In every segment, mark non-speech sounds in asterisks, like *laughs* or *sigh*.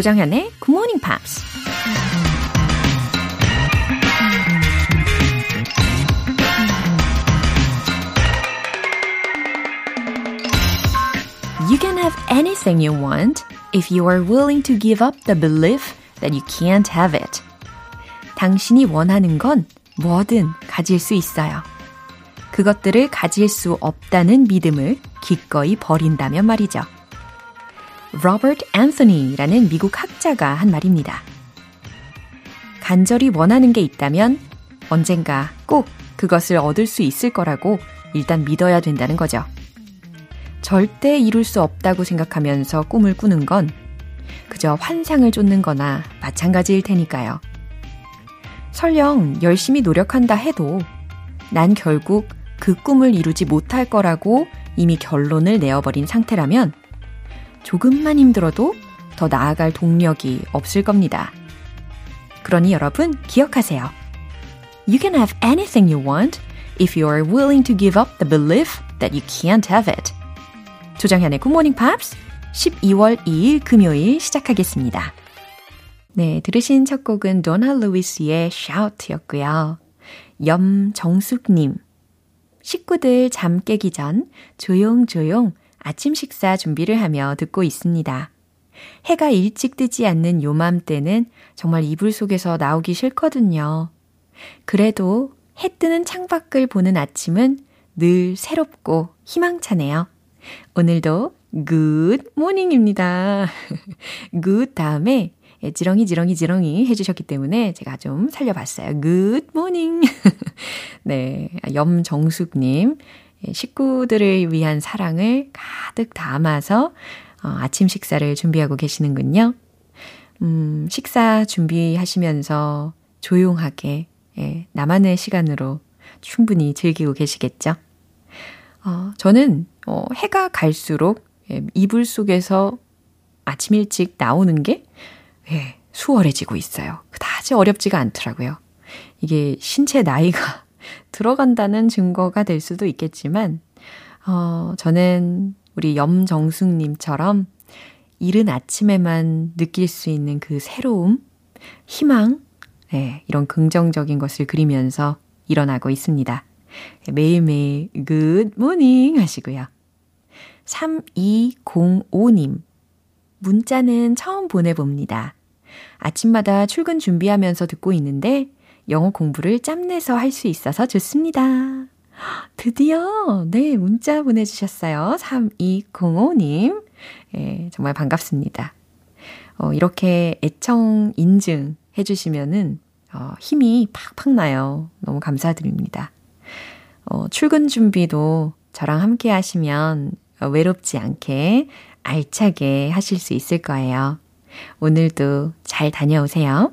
조정현의 Good Morning Pops. You can have anything you want if you are willing to give up the belief that you can't have it. 당신이 원하는 건 뭐든 가질 수 있어요. 그것들을 가질 수 없다는 믿음을 기꺼이 버린다면 말이죠. 로버트 앤서니라는 미국 학자가 한 말입니다. 간절히 원하는 게 있다면 언젠가 꼭 그것을 얻을 수 있을 거라고 일단 믿어야 된다는 거죠. 절대 이룰 수 없다고 생각하면서 꿈을 꾸는 건 그저 환상을 쫓는 거나 마찬가지일 테니까요. 설령 열심히 노력한다 해도 난 결국 그 꿈을 이루지 못할 거라고 이미 결론을 내어버린 상태라면 조금만 힘들어도 더 나아갈 동력이 없을 겁니다. 그러니 여러분 기억하세요. You can have anything you want if you are willing to give up the belief that you can't have it. 조정현의 굿모닝 팝스 12월 2일 금요일 시작하겠습니다. 네, 들으신 첫 곡은 도나 루이스의 Shout였고요. 염정숙님, 식구들 잠 깨기 전 조용조용 아침 식사 준비를 하며 듣고 있습니다. 해가 일찍 뜨지 않는 요맘때는 정말 이불 속에서 나오기 싫거든요. 그래도 해 뜨는 창밖을 보는 아침은 늘 새롭고 희망차네요. 오늘도 good morning입니다. *laughs* good 다음에 지렁이 지렁이 지렁이 해주셨기 때문에 제가 좀 살려봤어요. good morning. *laughs* 네, 염정숙님. 식구들을 위한 사랑을 가득 담아서 어, 아침 식사를 준비하고 계시는군요. 음, 식사 준비하시면서 조용하게 예, 나만의 시간으로 충분히 즐기고 계시겠죠? 어, 저는 어, 해가 갈수록 예, 이불 속에서 아침 일찍 나오는 게 예, 수월해지고 있어요. 그다지 어렵지가 않더라고요. 이게 신체 나이가 들어간다는 증거가 될 수도 있겠지만, 어, 저는 우리 염정숙님처럼 이른 아침에만 느낄 수 있는 그 새로움, 희망, 네, 이런 긍정적인 것을 그리면서 일어나고 있습니다. 매일매일 morning 하시고요. 3205님. 문자는 처음 보내봅니다. 아침마다 출근 준비하면서 듣고 있는데 영어 공부를 짬내서 할 수 있어서 좋습니다. 드디어, 네, 문자 보내주셨어요. 3205님. 예, 정말 반갑습니다. 어, 이렇게 애청 인증 해주시면은, 어, 힘이 팍팍 나요. 너무 감사드립니다. 어, 출근 준비도 저랑 함께 하시면 외롭지 않게 알차게 하실 수 있을 거예요. 오늘도 잘 다녀오세요.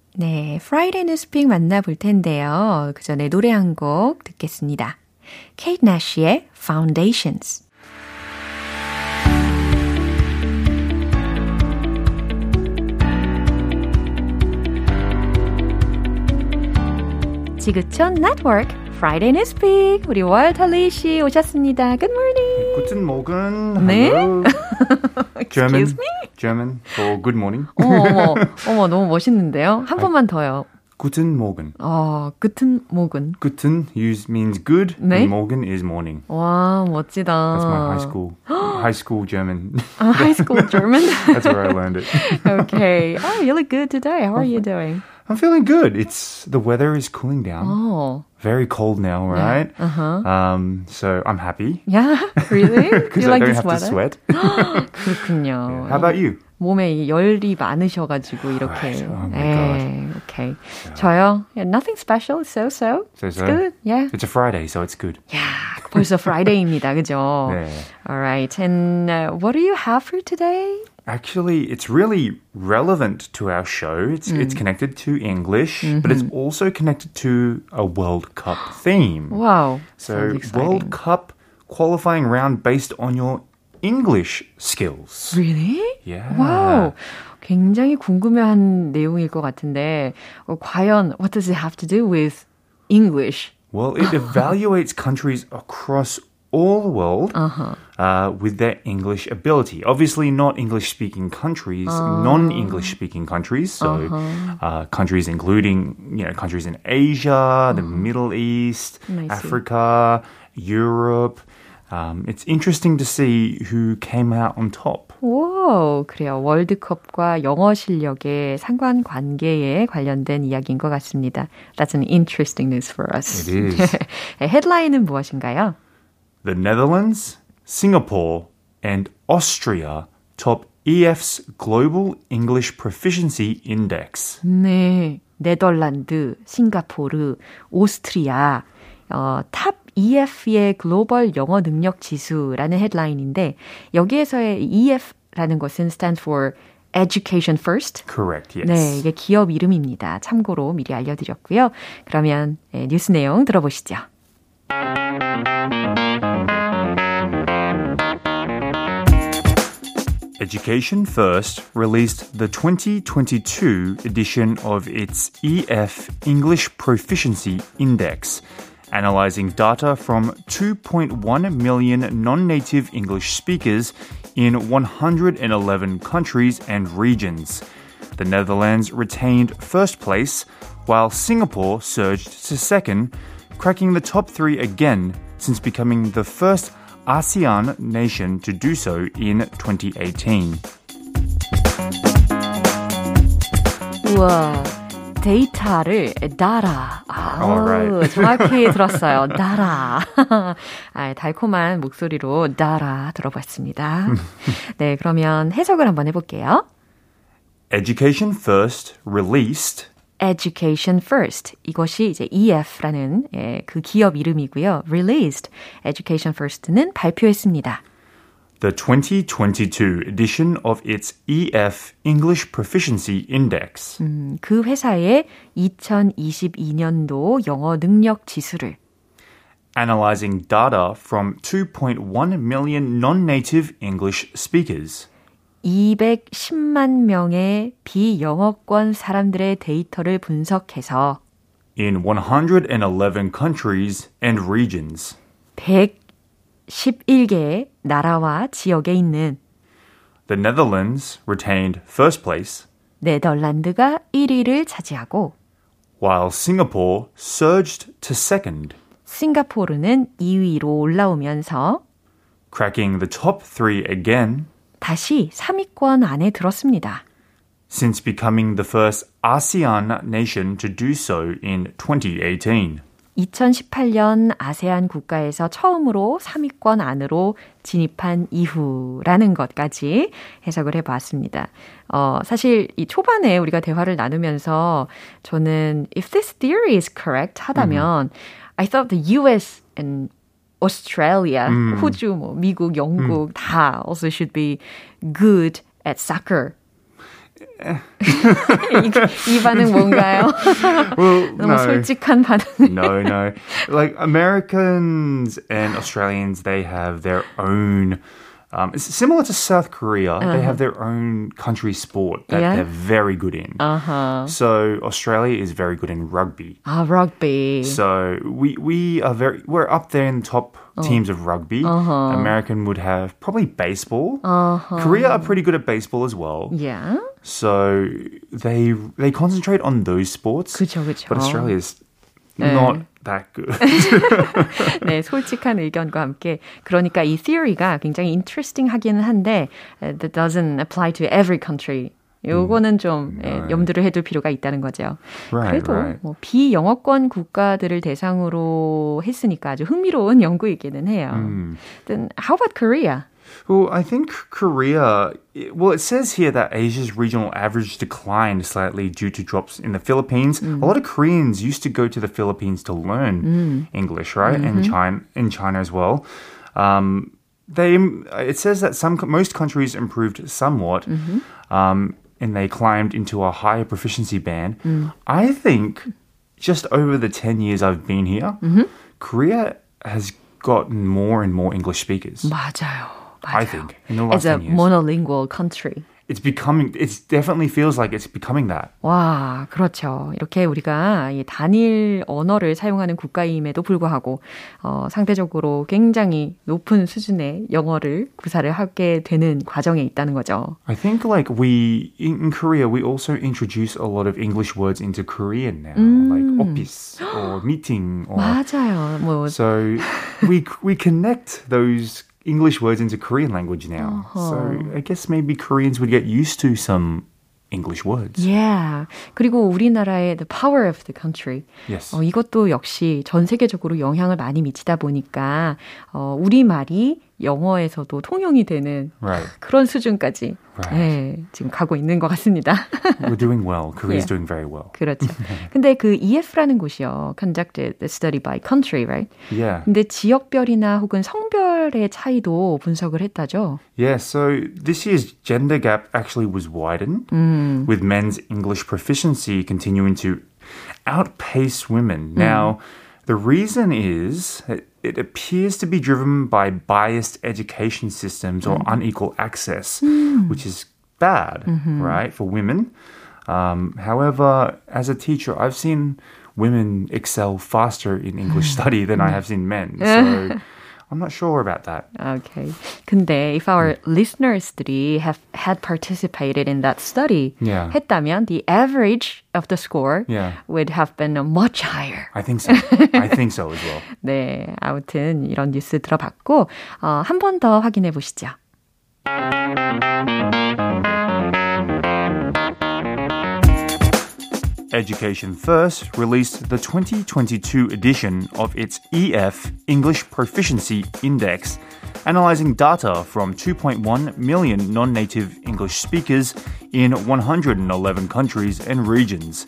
네, Friday News Pick 만나볼 텐데요. 그 전에 노래 한 곡 듣겠습니다. 케이트 나시의 Foundations 지구촌 네트워크 Friday Newspeak 우리 월터리 씨 오셨습니다. Good morning. Guten Morgen. 네. *laughs* German. Excuse me? German for good morning. 어머, 어머, 어머, 너무 멋있는데요. 한 번만 더요. Guten Morgen. 어, guten Morgen. Guten use means good, 네? and Morgen is morning. 와, 멋지다. That's my high school *gasps* high school German. 아, high school *laughs* German. That's where I learned it. okay. Oh, you look good today. How are you doing? I'm feeling good. It's the weather is cooling down. Oh, Very cold now, right? uh-huh. Um, so I'm happy yeah, *laughs* really? because you I like don't this have to weather? sweat. *gasps* 그렇군요. How about you? 몸에 열이 많으셔가지고 이렇게. Right. Oh my 에, okay. 저요? Yeah, nothing special. So so. So It's so. good. Yeah. It's a Friday, so it's good. 야, 벌써 Friday입니다. 그죠? *laughs* 네. Alright. And uh, what do you have for today? Actually, it's really relevant to our show. It's it's connected to English, but it's also connected to a World Cup theme. 와우. So, sounds exciting. World Cup qualifying round based on your English skills. Really? Yeah. 와우. 굉장히 궁금해한 내용일 것 같은데 어, 과연 what does it have to do with English? Well, it evaluates *laughs* countries across all the world Uh-huh. uh, with their English ability. Obviously, not English speaking countries, Oh. non English speaking countries. So, Uh-huh. uh, countries including you know countries in Asia, the Middle East, I see. Africa, Europe. Um, it's interesting to see who came out on top. 오, 그래요. 월드컵과 영어 실력의 상관관계에 관련된 이야기인 것 같습니다. That's an interesting news for us. It is. *laughs* 헤드라인은 무엇인가요? The Netherlands, Singapore, and Austria top EF's Global English Proficiency Index. 네, 네덜란드, 싱가포르, 오스트리아, 어, 탑 EF의 글로벌 영어 능력 지수라는 헤드라인인데 여기에서의 EF라는 것은 stands for Education First. Correct, yes. 네, 이게 기업 이름입니다. 참고로 미리 알려드렸고요. 그러면 네, 뉴스 내용 들어보시죠. Education First released the 2022 edition of its EF English Proficiency Index, analyzing data from 2.1 million non native English speakers in 111 countries and regions. The Netherlands retained first place, while Singapore surged to second, cracking the top three again since becoming the first ASEAN nation to do so in 2018. 우와, 데이터를 따라. 아, Alright. 정확히 들었어요. 따라. 아, 달콤한 목소리로 따라 들어봤습니다. 네, 그러면 해석을 한번 해볼게요. Education First released Education First. 이것이 이제 EF라는 예, 그 기업 이름이고요. Released. Education First는 발표했습니다. the 2022 edition of its EF English Proficiency Index. 음, 그 회사의 2022년도 영어 능력 지수를 analyzing data from 2.1 million non native English speakers. 210만 명의 비영어권 사람들의 데이터를 분석해서 in 111 countries and regions. 111개의 나라와 지역에 있는 The Netherlands retained first place, 네덜란드가 1위를 차지하고 while Singapore surged to second, 싱가포르는 2위로 올라오면서 cracking the top three again 다시 3위권 안에 들었습니다. since becoming the first ASEAN nation to do so in 2018. 2018년 아세안 국가에서 처음으로 3위권 안으로 진입한 이후라는 것까지 해석을 해봤습니다. 어, 사실 이 초반에 우리가 대화를 나누면서 저는 if this theory is correct 하다면 I thought the US and Australia, 호주, 뭐 미국, 영국 다 also should be good at soccer. 이, *laughs* 이 반응 뭔가요? *laughs* Well, 너무 솔직한 반응. no, no. Like Americans and Australians, they have their own. Um, it's similar to South Korea. They have their own country sport that Yeah. they're very good in. Uh-huh. So Australia is very good in rugby. 아, rugby. So we we are very we're up there in the top teams of rugby. American would have probably baseball. Korea are pretty good at baseball as well. Yeah. So they they concentrate on those sports. 그쵸, 그쵸. But Australia is 네. not that good. 네, 솔직한 의견과 함께 그러니까 이 theory가 굉장히 interesting 하기는 한데 uh, that doesn't apply to every country. 요거는 좀 예, 염두를 해둘 필요가 있다는 거죠. Right, 그래도 right. 뭐 비영어권 국가들을 대상으로 했으니까 아주 흥미로운 연구이기는 해요. Then how about Korea? Well, I think Korea. Well, it says here that Asia's regional average declined slightly due to drops in the Philippines. A lot of Koreans used to go to the Philippines to learn English, right? And China, in China as well. Um, they it says that some most countries improved somewhat, um, and they climbed into a higher proficiency band. I think just over the ten years I've been here, Korea has gotten more and more English speakers. 맞아요. 맞아요. I think in the It's last a 10 years. monolingual country. it's becoming. It definitely feels like it's becoming that. 와, 그렇죠. 이렇게 우리가 이 단일 언어를 사용하는 국가임에도 불구하고 어, 상대적으로 굉장히 높은 수준의 영어를 구사를 하게 되는 과정에 있다는 거죠. I think like we in in Korea we also introduce a lot of English words into Korean now, like office or meeting or 맞아요. 뭐 so we we connect those English words into Korean language now. So I guess maybe Koreans would get used to some English words. Yeah. 그리고 우리나라의 the power of the country. Yes. 어, 이것도 역시 전 세계적으로 영향을 많이 미치다 보니까 어, 우리 말이 영어에서도 통용이 되는 Right. 그런 수준까지 Right. 네, 지금 가고 있는 것 같습니다. We're doing well. Korea's Yeah. doing very well. 그렇죠. 근데 그 EF라는 곳이요. conducted the study by country, right? Yeah. 근데 지역별이나 혹은 성별 의 차이도 분석을 했다죠. Yeah, so this year's gender gap actually was widened, with men's English proficiency continuing to outpace women. Now, the reason is that it appears to be driven by biased education systems or unequal access, which is bad, right, for women. Um, however, as a teacher, I've seen women excel faster in English study *laughs* than I have seen men. So *laughs* I'm not sure about that. Okay. 근데 if our listeners들이 have had participated in that study Yeah. 했다면 the average of the score Yeah. would have been much higher. I think so. I think so as well. *laughs* 네, 아무튼 이런 뉴스 들어봤고 어, 한 번 더 확인해 보시죠. Education First released the 2022 edition of its EF English Proficiency Index, analyzing data from 2.1 million non native English speakers in 111 countries and regions.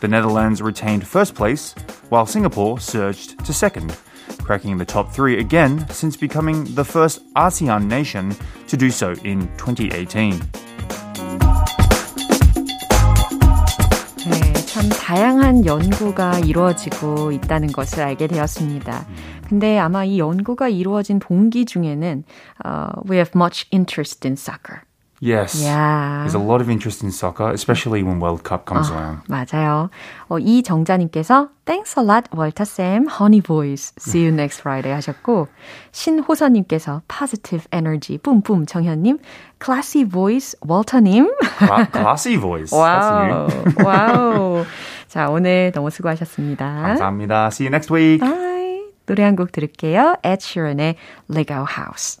The Netherlands retained first place, while Singapore surged to second, cracking the top three again since becoming the first ASEAN nation to do so in 2018. 참 다양한 연구가 이루어지고 있다는 것을 알게 되었습니다. 근데 아마 이 연구가 이루어진 동기 중에는 어, we have much interest in soccer. Yes. Yeah. There's a lot of interest in soccer, especially when World Cup comes Ah. around. 맞아요. 어, 이정자님께서 Thanks a lot, Walter Sam, Honey Boys. See you next Friday 하셨고 신호선님께서 Positive Energy, 뿜뿜 정현님, Classy Voice, Walter님. Cla- classy voice. 와우. 와우. 자, 오늘 너무 수고하셨습니다. 감사합니다. See you next week. 바이. 노래 한 곡 들을게요. Ed Sheeran의 Lego House.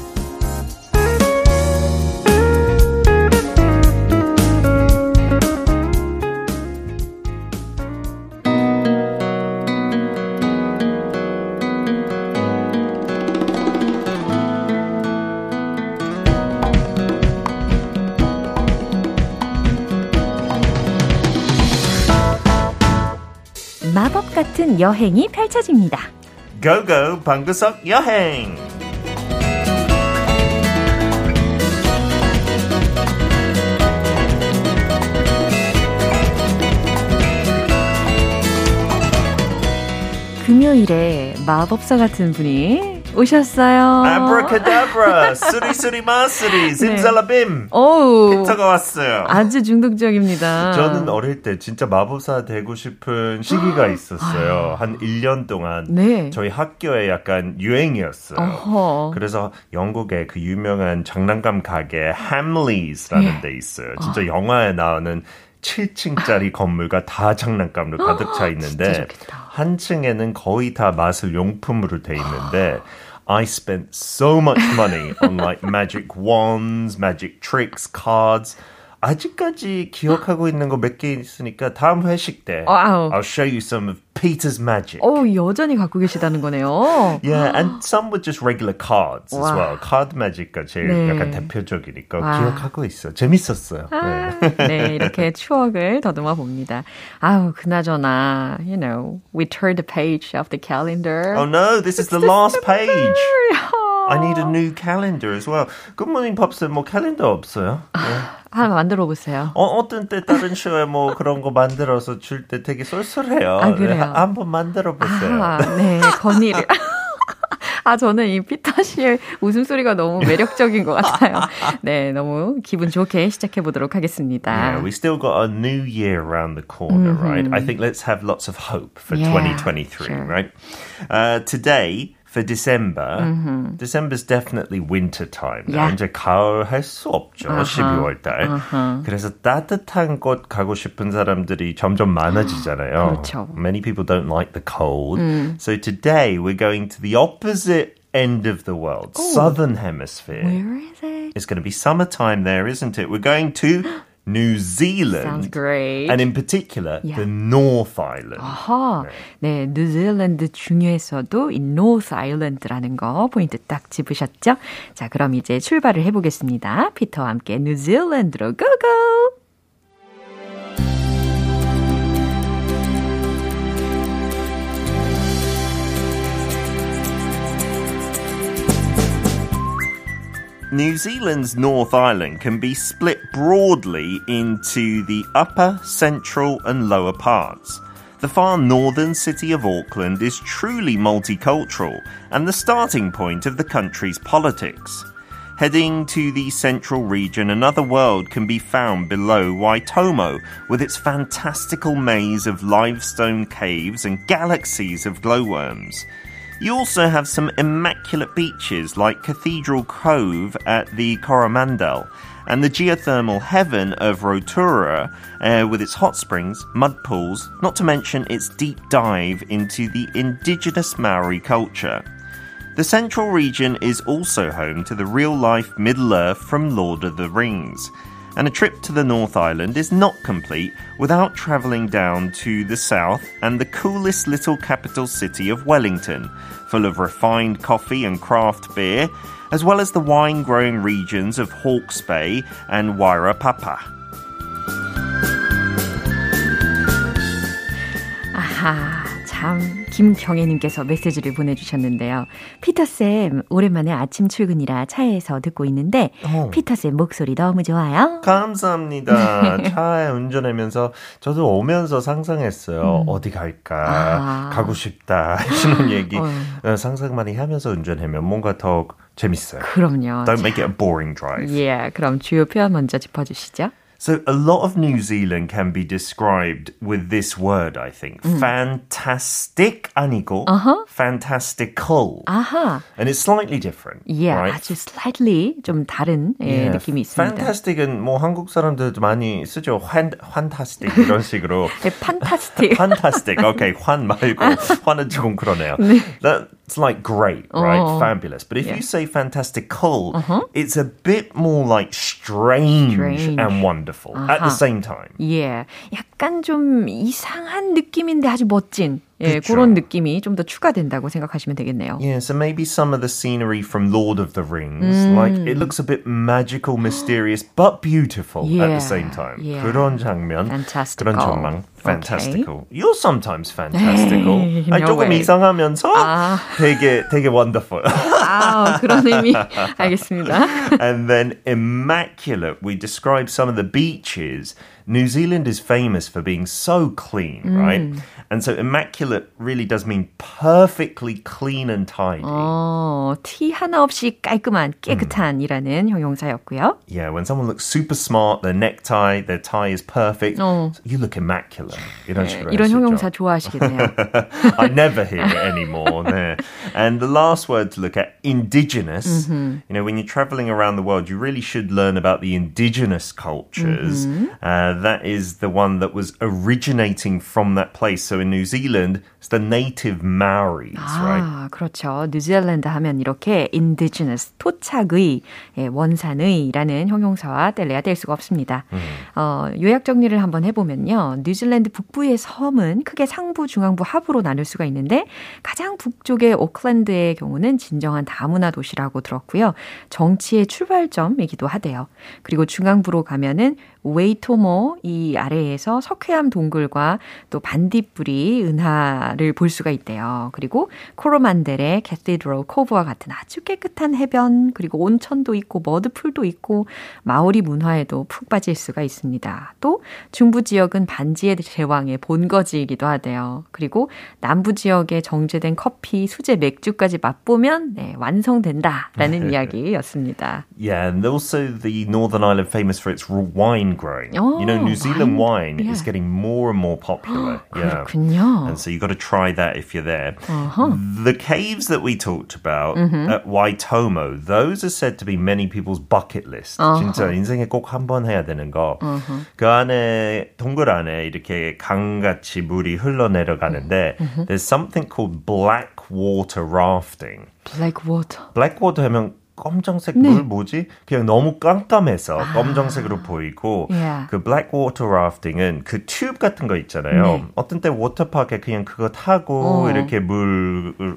여행이 펼쳐집니다. Go go 방구석 여행 금요일에 마법사 같은 분이 오셨어요. 아브라카다브라 쓰리쓰리 마쓰리 심살라빔 오우, 피터가 왔어요 아주 중독적입니다. 저는 어릴 때 진짜 마법사 되고 싶은 시기가 *gasps* 있었어요 한 1년 동안 네. 저희 학교에 약간 유행이었어요 어허. 그래서 영국의 그 유명한 장난감 가게 햄리스라는 예. 데 있어요. 진짜 영화에 나오는 7층짜리 건물과 다 장난감으로 가득 차 *gasps* 있는데. 한 층에는 거의 다 마술 용품으로 돼 있는데 I spent so much money on like magic wands, magic tricks, cards. 아직까지 기억하고 있는 거 몇 개 있으니까 다음 회식 때 wow. I'll show you some of Peter's magic. 오, 여전히 갖고 계시다는 거네요. Yeah, and some were just regular cards as 와. well. card magic가 제일 네. 약간 대표적이니까 와. 기억하고 있어. 재밌었어요. 아, 네. 네, 이렇게 추억을 더듬어 봅니다. 아우, 그나저나, you know, we turned the page of the calendar. Oh no, this is the last page. I need a new calendar as well. Good morning, Pops. 뭐 캘린더 없어요? 네. 하나 만들어 보세요. 어, 어떤 때 다른 쇼에 뭐 그런 거 만들어서 줄 때 되게 쏠쏠해요. 아, 그래요? 네, 한번 만들어 보세요. 아, 네, 건의를. 아, 저는 이 피터 씨의 웃음소리가 너무 매력적인 것 같아요. 네, 너무 기분 좋게 시작해 보도록 하겠습니다. Yeah, we still got a new year around the corner, right? I think let's have lots of hope for Yeah, 2023, sure. right? Uh, today, for December, December's definitely winter time. Yeah. 이제 가을 할 수 없죠. 12월 달. 그래서 따뜻한 곳 가고 싶은 사람들이 점점 많아지잖아요. 그렇죠. Many people don't like the cold. So today we're going to the opposite end of the world, southern hemisphere. Where is it? It's going to be summertime there, isn't it? We're going to *gasps* New Zealand. Sounds great. And in particular, Yeah. the North Island. 아하, 네, 뉴질랜드 중에서도 이 노스 아일랜드라는 거 포인트 딱 집으셨죠? 자, 그럼 이제 출발을 해보겠습니다. 피터와 함께 뉴질랜드로 고고! New Zealand's North Island can be split broadly into the upper, central, and lower parts. The far northern city of Auckland is truly multicultural and the starting point of the country's politics. Heading to the central region, another world can be found below Waitomo with its fantastical maze of limestone caves and galaxies of glowworms. You also have some immaculate beaches like Cathedral Cove at the Coromandel and the geothermal heaven of Rotorua uh, with its hot springs, mud pools, not to mention its deep dive into the indigenous Maori culture. The central region is also home to the real life Middle Earth from Lord of the Rings And a trip to the North Island is not complete without travelling down to the south and the coolest little capital city of Wellington, full of refined coffee and craft beer, as well as the wine growing regions of Hawke's Bay and Wairarapa. 아하, 참, 김경애님께서 메시지를 보내주셨는데요. 피터쌤, 오랜만에 아침 출근이라 차에서 듣고 있는데, 어. 피터쌤 목소리 너무 좋아요. 감사합니다. *laughs* 차에 운전하면서 저도 오면서 상상했어요. 어디 갈까? 아. 가고 싶다. *laughs* 하시는 얘기 어. 어, 상상 많이 하면서 운전하면 뭔가 더 재밌어요. 그럼요. Don't make it a boring drive. 예, 그럼 주요 표현 먼저 짚어주시죠. So a lot of New Zealand can be described with this word, I think. Fantastic 아니고 fantastical. 아하, And it's slightly different. 예, right? 아주 slightly 좀 다른 예, Yeah, 느낌이 있습니다. Fantastic은 뭐 한국 사람들도 많이 쓰죠. 환, fantastic 이런 식으로. *laughs* 네, fantastic. *laughs* Fantastic. Okay, 환 말고 *laughs* 환은 조금 그러네요. That's like great, right? 어. Fabulous. But if Yeah. you say fantastical, it's a bit more like strange, Strange. and wonderful at the 아하. same time. 예, 약간 좀 이상한 느낌인데 아주 멋진 예, 그쵸. 그런 느낌이 좀 더 추가된다고 생각하시면 되겠네요. Yeah, so maybe some of the scenery from Lord of the Rings, like it looks a bit magical, mysterious, but beautiful at Yeah, the same time. yeah. 그런 장면, Fantastical. 그런 전망, Okay. fantastical. You're sometimes fantastical. Hey, *laughs* 아니, no 조금 way. 이상하면서 아. 되게 되게 wonderful. *laughs* 아, 그런 의미 알겠습니다. *laughs* and then immaculate. We describe some of the beaches. New Zealand is famous for being so clean, right? And so immaculate really does mean perfectly clean and tidy. 어, 티 하나 없이 깔끔한 깨끗한이라는 형용사였고요. Yeah, when someone looks super smart, their necktie, their tie is perfect. 어. You look immaculate. 이런 식으로 이런 했었죠. 형용사 좋아하시겠네요. *laughs* I never hear it anymore. *laughs* 네. And the last word to look at, indigenous. You know, when you're traveling around the world, you really should learn about the indigenous cultures. Uh, that is the one that was originating from that place. So in New Zealand, it's the native Maoris, right? 아, 그렇죠. 뉴질랜드 하면 이렇게 indigenous, 토착의, 예, 원산의라는 형용사와 뗄래야 뗄 수가 없습니다. 어, 요약 정리를 한번 해보면요. 뉴질랜드 북부의 섬은 크게 상부, 중앙부, 하부로 나눌 수가 있는데 가장 북쪽의 오클랜드의 경우는 진정한 다문화 도시라고 들었고요. 정치의 출발점이기도 하대요. 그리고 중앙부로 가면은 웨이토모 이 아래에서 석회암 동굴과 또 반딧불이 은하를 볼 수가 있대요. 그리고 코로만델의 캐시드럴 코브와 같은 아주 깨끗한 해변 그리고 온천도 있고 mud pool도 있고 마오리 문화에도 푹 빠질 수가 있습니다. 또 중부 지역은 반지의 제왕의 본거지이기도 하대요. 그리고 남부 지역의 정제된 커피, 수제 맥주까지 맛보면 네, 완성된다라는 *laughs* 이야기였습니다. Yeah, and also the Northern Ireland famous for its wine growing. Oh, you know, New Zealand wine. wine, is Yeah. getting more and more popular. *gasps* yeah. 그렇군요. And so you've got to try that if you're there. Uh-huh. The caves that we talked about Mm-hmm. at Waitomo, those are said to be many people's bucket list. 진짜 Uh-huh. 인생에 꼭 한 번 해야 되는 거. 그 안에 동굴 안에 이렇게 강같이 물이 흘러내려가는데 Mm-hmm. there's something called black water rafting. 블랙 워터. 블랙워터 하면 검정색 네. 물 뭐지? 그냥 너무 깜깜해서 검정색으로 보이고 Yeah. 그 black water rafting은 그 튜브 같은 거 있잖아요. 네. 어떤 때 워터파크에 그냥 그거 타고 어. 이렇게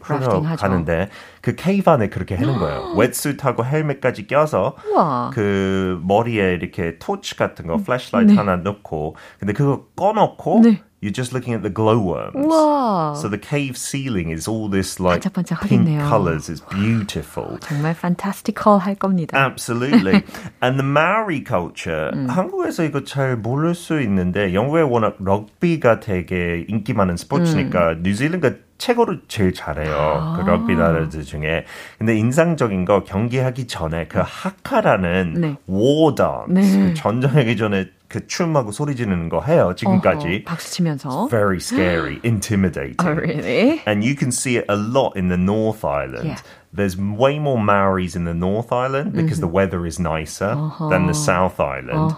하죠. 흘러가는데 그 cave 안에 그렇게 하는 거예요. *gasps* wetsuit하고 헬멧까지 껴서 우와. 그 머리에 이렇게 torch 같은 거 flashlight 네. 하나 넣고 근데 그거 꺼놓고 네. You're just looking at the glowworms. 우와. So the cave ceiling is all this like pink colors. It's beautiful. 정말 fantastical 할 겁니다. Absolutely. and the Maori culture, 음. 한국에서 이거 잘 모를 수 있는데 영국에 워낙 럭비가 되게 인기 많은 스포츠니까 음. 뉴질랜드가 최고로 제일 잘해요. 그 럭비 나라들 중에. 근데 인상적인 거 경기하기 전에 그 하카라는 네. war dance, 네. 그 전쟁하기 전에 그 춤하고 소리 지르는 거 해요. 지금까지. 어허, 박수 치면서. Very scary, *gasps* intimidating. Oh, really? And you can see it a lot in the North Island. Yeah. There's way more Maoris in the North Island because the weather is nicer than the South Island.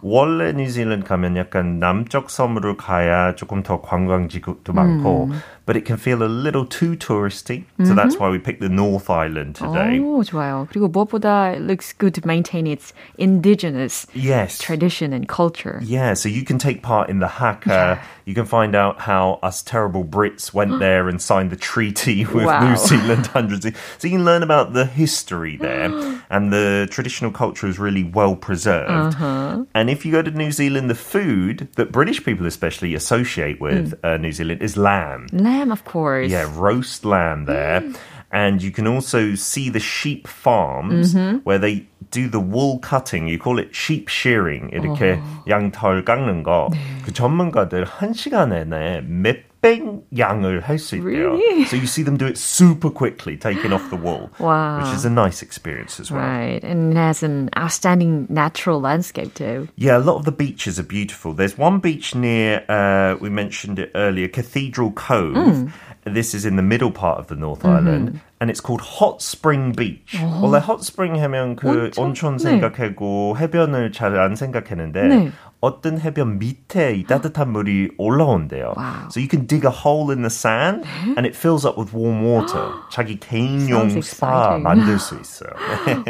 원래 뉴질랜드 가면 약간 남쪽 섬으로 가야 조금 더 관광지도 많고, but it can feel a little too touristy. So that's why we picked the North Island today. 오, 좋아요. 그리고 무엇보다 it looks good to maintain its indigenous Yes. tradition and culture. Yeah, so you can take part in the haka. you can find out how us terrible Brits went *gasps* there and signed the treaty *laughs* with Wow. New Zealand hundreds of So you can learn about the history there. *gasps* and the traditional culture is really well preserved. Uh-huh. And if you go to New Zealand, the food that British people especially associate with mm. uh, New Zealand is lamb. Lamb, of course. Yeah, roast lamb there. Mm And you can also see the sheep farms where they do the wool cutting. You call it sheep shearing. 이렇게 양털 깎는 거. 그 전문가들 한 시간 내내 몇 백 양을 할 수 있대요. Really? So *laughs* you see them do it super quickly, taking off the wool. Wow. Which is a nice experience as well. Right, and it has an outstanding natural landscape too. Yeah, a lot of the beaches are beautiful. There's one beach near, uh, we mentioned it earlier, Cathedral Cove. This is in the middle part of the North Island, And it's called Hot Spring Beach. 원래 hot spring 하면 그 온천? 온천 네. 생각하고 해변을 잘 안 생각했는데 네. 어떤 해변 밑에 이 따뜻한 물이 올라온대요. 와우. So you can dig a hole in the sand, and it fills up with warm water. 자기 개인용 스파. 만들 수 있어요.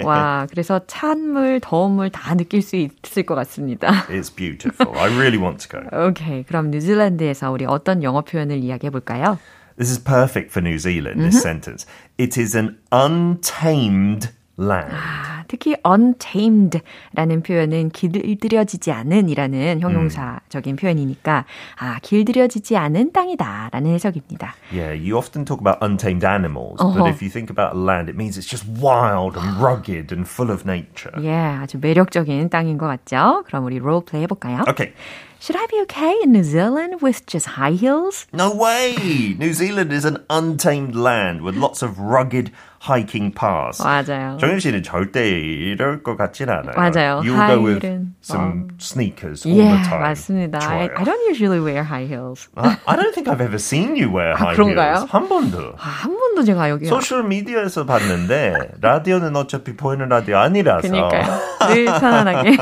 와, 그래서 찬 물, 더운 물 다 느낄 수 있을 것 같습니다. It's beautiful. I really want to go. 오케이, 그럼 뉴질랜드에서 우리 어떤 영어 표현을 이야기해 볼까요? This is perfect for New Zealand, this sentence. It is an untamed land. 아, 특히 untamed라는 표현은 길들여지지 않은이라는 형용사적인 표현이니까 아, 길들여지지 않은 땅이다라는 해석입니다. Yeah, you often talk about untamed animals, but if you think about land, it means it's just wild and rugged and full of nature. 예, 아주 매력적인 땅인 것 같죠? 그럼 우리 롤플레이 해볼까요? Okay, Should I be okay in New Zealand with just high heels? No way! New Zealand is an untamed land with lots of rugged hiking paths. 맞아요. 정현 씨는 절대 이럴 것 같진 않아요. 맞아요. You go with 하이힐은, some sneakers all yeah, the time. 맞습니다. I, 좋아요. I don't usually wear high heels. I, I don't think I've ever seen you wear high 그런가요? heels. 한 번도. 아, 한 번도 제가 여기 소셜 미디어에서 봤는데 라디오는 어차피 보이는 라디오 아니라서. 그니까요. 늘 편안하게.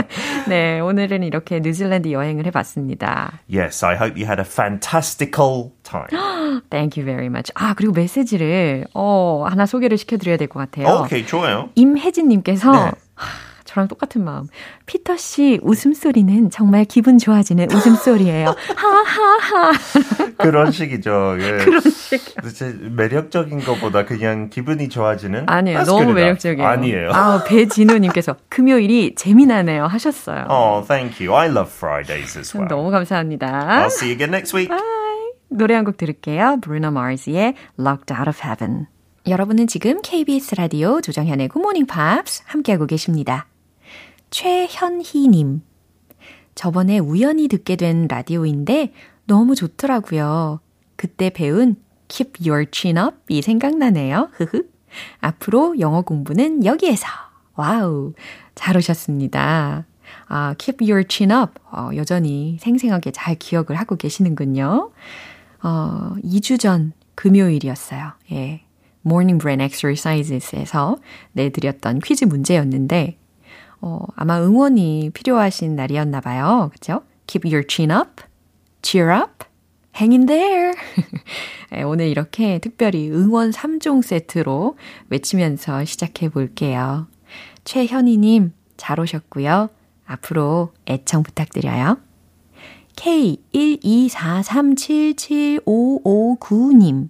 *laughs* 네, 오늘은 이렇게 뉴질랜드 여 행을 해봤습니다. Yes, I hope you had a fantastical time. Thank you very much. 아, 그리고 메시지를, 어, 하나 소개를 시켜드려야 될 것 같아요. 오케이, 좋아요. 임혜진님께서, 네. 하, 저랑 똑같은 마음. 피터 씨 웃음소리는 정말 기분 좋아지는 웃음소리예요. *laughs* 하하하. 그런 식이죠. 예. *laughs* 그런 식. 매력적인 것보다 그냥 기분이 좋아지는? 아니에요. 너무. 매력적이에요. 아니에요. 아, 배진우님께서 금요일이 재미나네요 하셨어요. Oh, thank you. I love Fridays as well. 너무 감사합니다. I'll see you again next week. 노래 한 곡 들을게요. Bruno Mars의 Locked Out of Heaven. 여러분은 지금 KBS 라디오 조정현의 Good Morning Pops 함께하고 계십니다. 최현희님. 저번에 우연히 듣게 된 라디오인데 너무 좋더라고요. 그때 배운 Keep Your Chin Up이 생각나네요. 흐흐. 앞으로 영어 공부는 여기에서. wow. 잘 오셨습니다. 아, Keep Your Chin Up. 어, 여전히 생생하게 잘 기억을 하고 계시는군요. 어, 2주 전 금요일이었어요. 예. Morning Brain Exercises에서 내드렸던 퀴즈 문제였는데, 어, 아마 응원이 필요하신 날이었나 봐요. 그죠? Keep your chin up, cheer up, hang in there. 예, *laughs* 오늘 이렇게 특별히 응원 3종 세트로 외치면서 시작해 볼게요. 최현희님, 잘 오셨고요. 앞으로 애청 부탁드려요. K124377559님.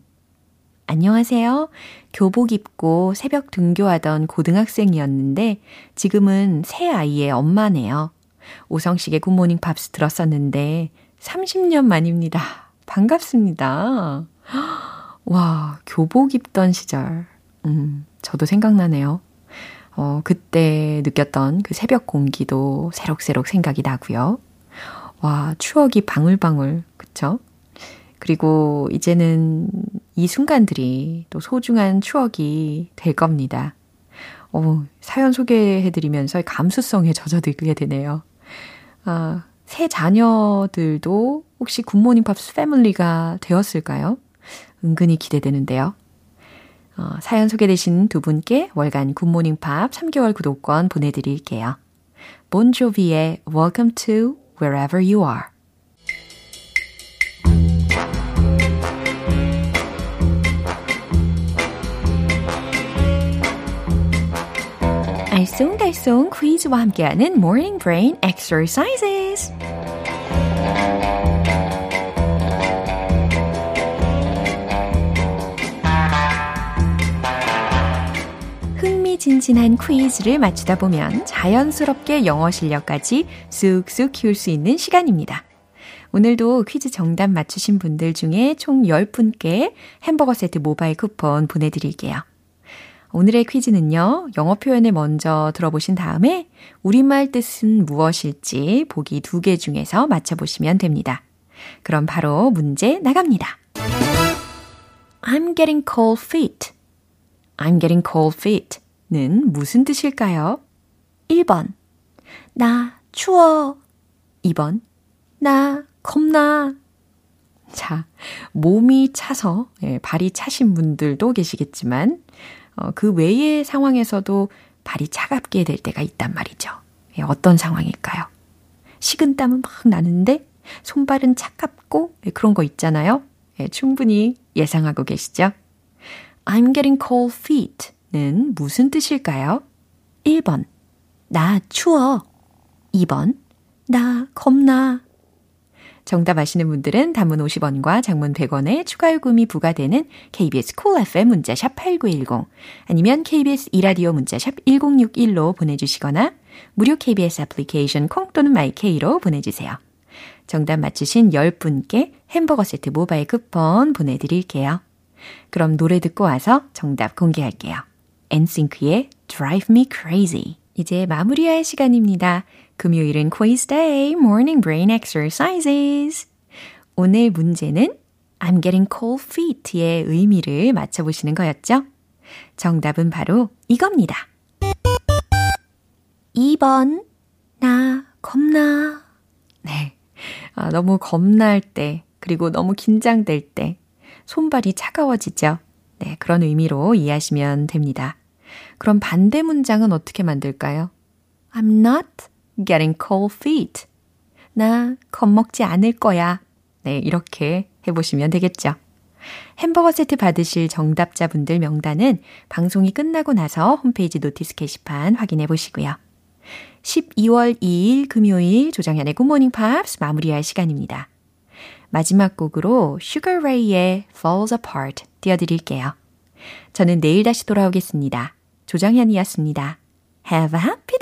안녕하세요. 교복 입고 새벽 등교하던 고등학생이었는데 지금은 새 아이의 엄마네요. 오성식의 굿모닝 팝스 들었었는데 30년 만입니다. 반갑습니다. *gasps* 와, 교복 입던 시절. 음, 저도 생각나네요. 어, 그때 느꼈던 그 새벽 공기도 새록새록 생각이 나고요. 와, 추억이 방울방울, 그쵸? 그리고 이제는 이 순간들이 또 소중한 추억이 될 겁니다. 어, 사연 소개해드리면서 감수성에 젖어들게 되네요. 아, 새 자녀들도 혹시 굿모닝 팝스 패밀리가 되었을까요? 은근히 기대되는데요. 어, 사연 소개되신 두 분께 월간 굿모닝 팝 3개월 구독권 보내드릴게요. 본조비의 Welcome to Wherever You Are. 알쏭달쏭 퀴즈와 함께하는 Morning Brain Exercises. 흥미진진한 퀴즈를 맞추다 보면 자연스럽게 영어 실력까지 쑥쑥 키울 수 있는 시간입니다. 오늘도 퀴즈 정답 맞추신 분들 중에 총 10분께 햄버거 세트 모바일 쿠폰 보내드릴게요. 오늘의 퀴즈는요, 영어 표현을 먼저 들어보신 다음에 우리말 뜻은 무엇일지 보기 두 개 중에서 맞춰보시면 됩니다. 그럼 바로 문제 나갑니다. I'm getting cold feet. I'm getting cold feet 는 무슨 뜻일까요? 1번. 나 추워. 2번. 나 겁나. 자, 몸이 차서, 예, 발이 차신 분들도 계시겠지만, 어, 그 외의 상황에서도 발이 차갑게 될 때가 있단 말이죠. 예, 어떤 상황일까요? 식은땀은 막 나는데 손발은 차갑고 예, 그런 거 있잖아요. 예, 충분히 예상하고 계시죠? I'm getting cold feet 는 무슨 뜻일까요? 1번, 나 추워. 2번, 나 겁나. 정답 아시는 분들은 단문 50원과 장문 100원의 추가 요금이 부과되는 KBS 콜 cool FM 문자샵 8910 아니면 KBS 이라디오 문자샵 1061로 보내주시거나 무료 KBS 애플리케이션 콩 또는 마이케이로 보내주세요. 정답 맞추신 10분께 햄버거 세트 모바일 쿠폰 보내드릴게요. 그럼 노래 듣고 와서 정답 공개할게요. 엔싱크의 Drive Me Crazy. 이제 마무리할 시간입니다. 금요일은 quiz day, morning brain exercises. 오늘 문제는 I'm getting cold feet의 의미를 맞춰보시는 거였죠? 정답은 바로 이겁니다. 2번. 나 겁나. 네. 아, 너무 겁날 때, 그리고 너무 긴장될 때, 손발이 차가워지죠? 네, 그런 의미로 이해하시면 됩니다. 그럼 반대 문장은 어떻게 만들까요? I'm not getting cold feet. 나 겁먹지 않을 거야. 네, 이렇게 해보시면 되겠죠. 햄버거 세트 받으실 정답자분들 명단은 방송이 끝나고 나서 홈페이지 notice 게시판 확인해 보시고요. 12월 2일 금요일 조정현의 굿모닝 팝스 마무리할 시간입니다. 마지막 곡으로 Sugar Ray의 Falls Apart 띄워드릴게요. 저는 내일 다시 돌아오겠습니다. 조정현이었습니다. Have a happy